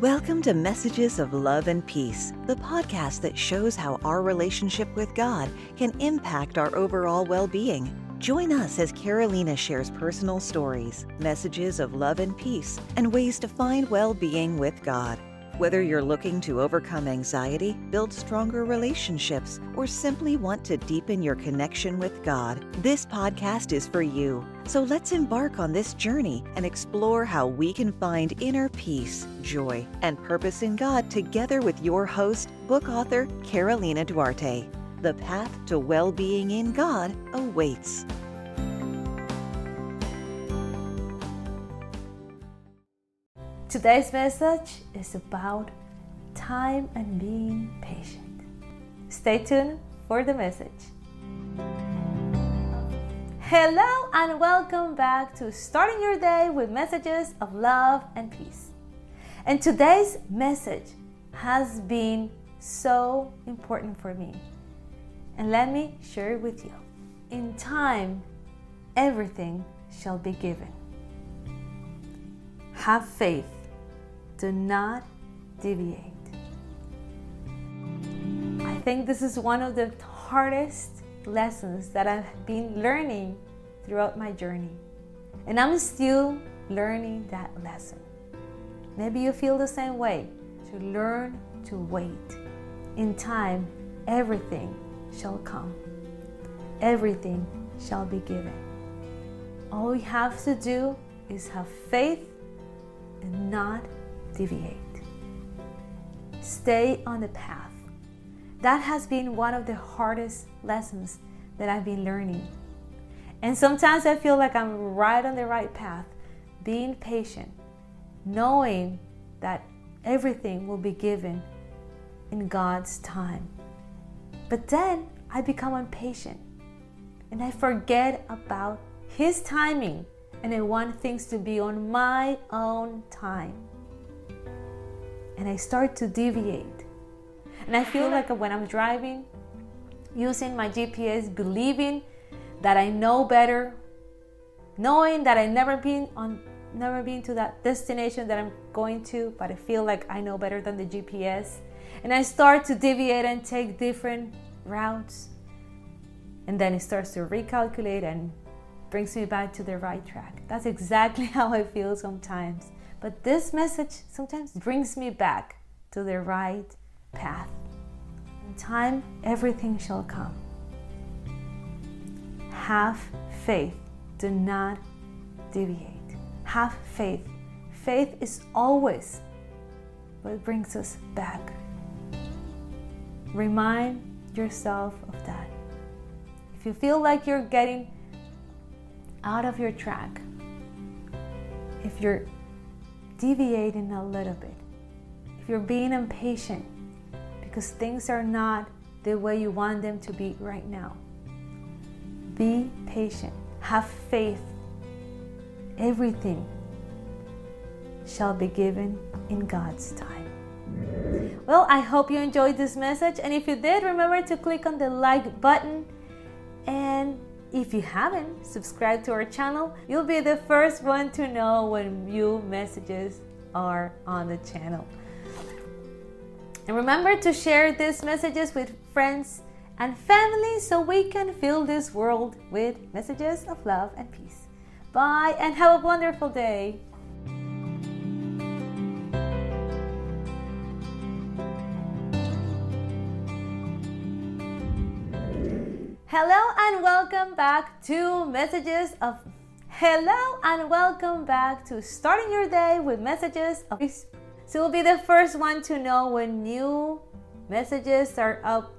Welcome to Messages of Love and Peace, the podcast that shows how our relationship with God can impact our overall well being. Join us as Carolina shares personal stories, messages of love and peace, and ways to find well being with God. Whether you're looking to overcome anxiety, build stronger relationships, or simply want to deepen your connection with God, this podcast is for you. So let's embark on this journey and explore how we can find inner peace, joy, and purpose in God together with your host, book author Carolina Duarte. The path to well being in God awaits. Today's message is about time and being patient. Stay tuned for the message. Hello, and welcome back to starting your day with messages of love and peace. And today's message has been so important for me. And let me share it with you. In time, everything shall be given. Have faith do not deviate. I think this is one of the hardest lessons that I've been learning throughout my journey. And I'm still learning that lesson. Maybe you feel the same way to learn to wait. In time, everything shall come, everything shall be given. All we have to do is have faith and not deviate. Stay on the path. That has been one of the hardest lessons that I've been learning. And sometimes I feel like I'm right on the right path, being patient, knowing that everything will be given in God's time. But then I become impatient and I forget about His timing and I want things to be on my own time and I start to deviate. And I feel like when I'm driving, using my GPS, believing that I know better, knowing that I never been on never been to that destination that I'm going to, but I feel like I know better than the GPS. And I start to deviate and take different routes. And then it starts to recalculate and brings me back to the right track. That's exactly how I feel sometimes. But this message sometimes brings me back to the right path. In time, everything shall come. Have faith. Do not deviate. Have faith. Faith is always what brings us back. Remind yourself of that. If you feel like you're getting out of your track, if you're deviating a little bit, if you're being impatient because things are not the way you want them to be right now, be patient. Have faith. Everything shall be given in God's time. Well, I hope you enjoyed this message. And if you did, remember to click on the like button and if you haven't subscribed to our channel, you'll be the first one to know when new messages are on the channel. And remember to share these messages with friends and family so we can fill this world with messages of love and peace. Bye and have a wonderful day. Hello and welcome back to Messages of Hello and welcome back to starting your day with messages of peace. So you'll be the first one to know when new messages are up.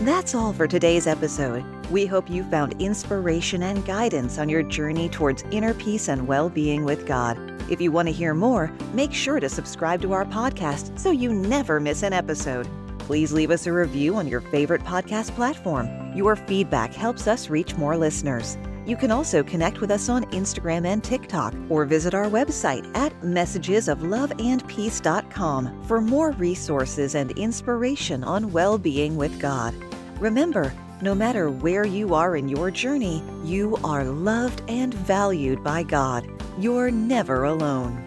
That's all for today's episode. We hope you found inspiration and guidance on your journey towards inner peace and well being with God. If you want to hear more, make sure to subscribe to our podcast so you never miss an episode. Please leave us a review on your favorite podcast platform. Your feedback helps us reach more listeners. You can also connect with us on Instagram and TikTok or visit our website at messagesofloveandpeace.com for more resources and inspiration on well being with God. Remember, No matter where you are in your journey, you are loved and valued by God. You're never alone.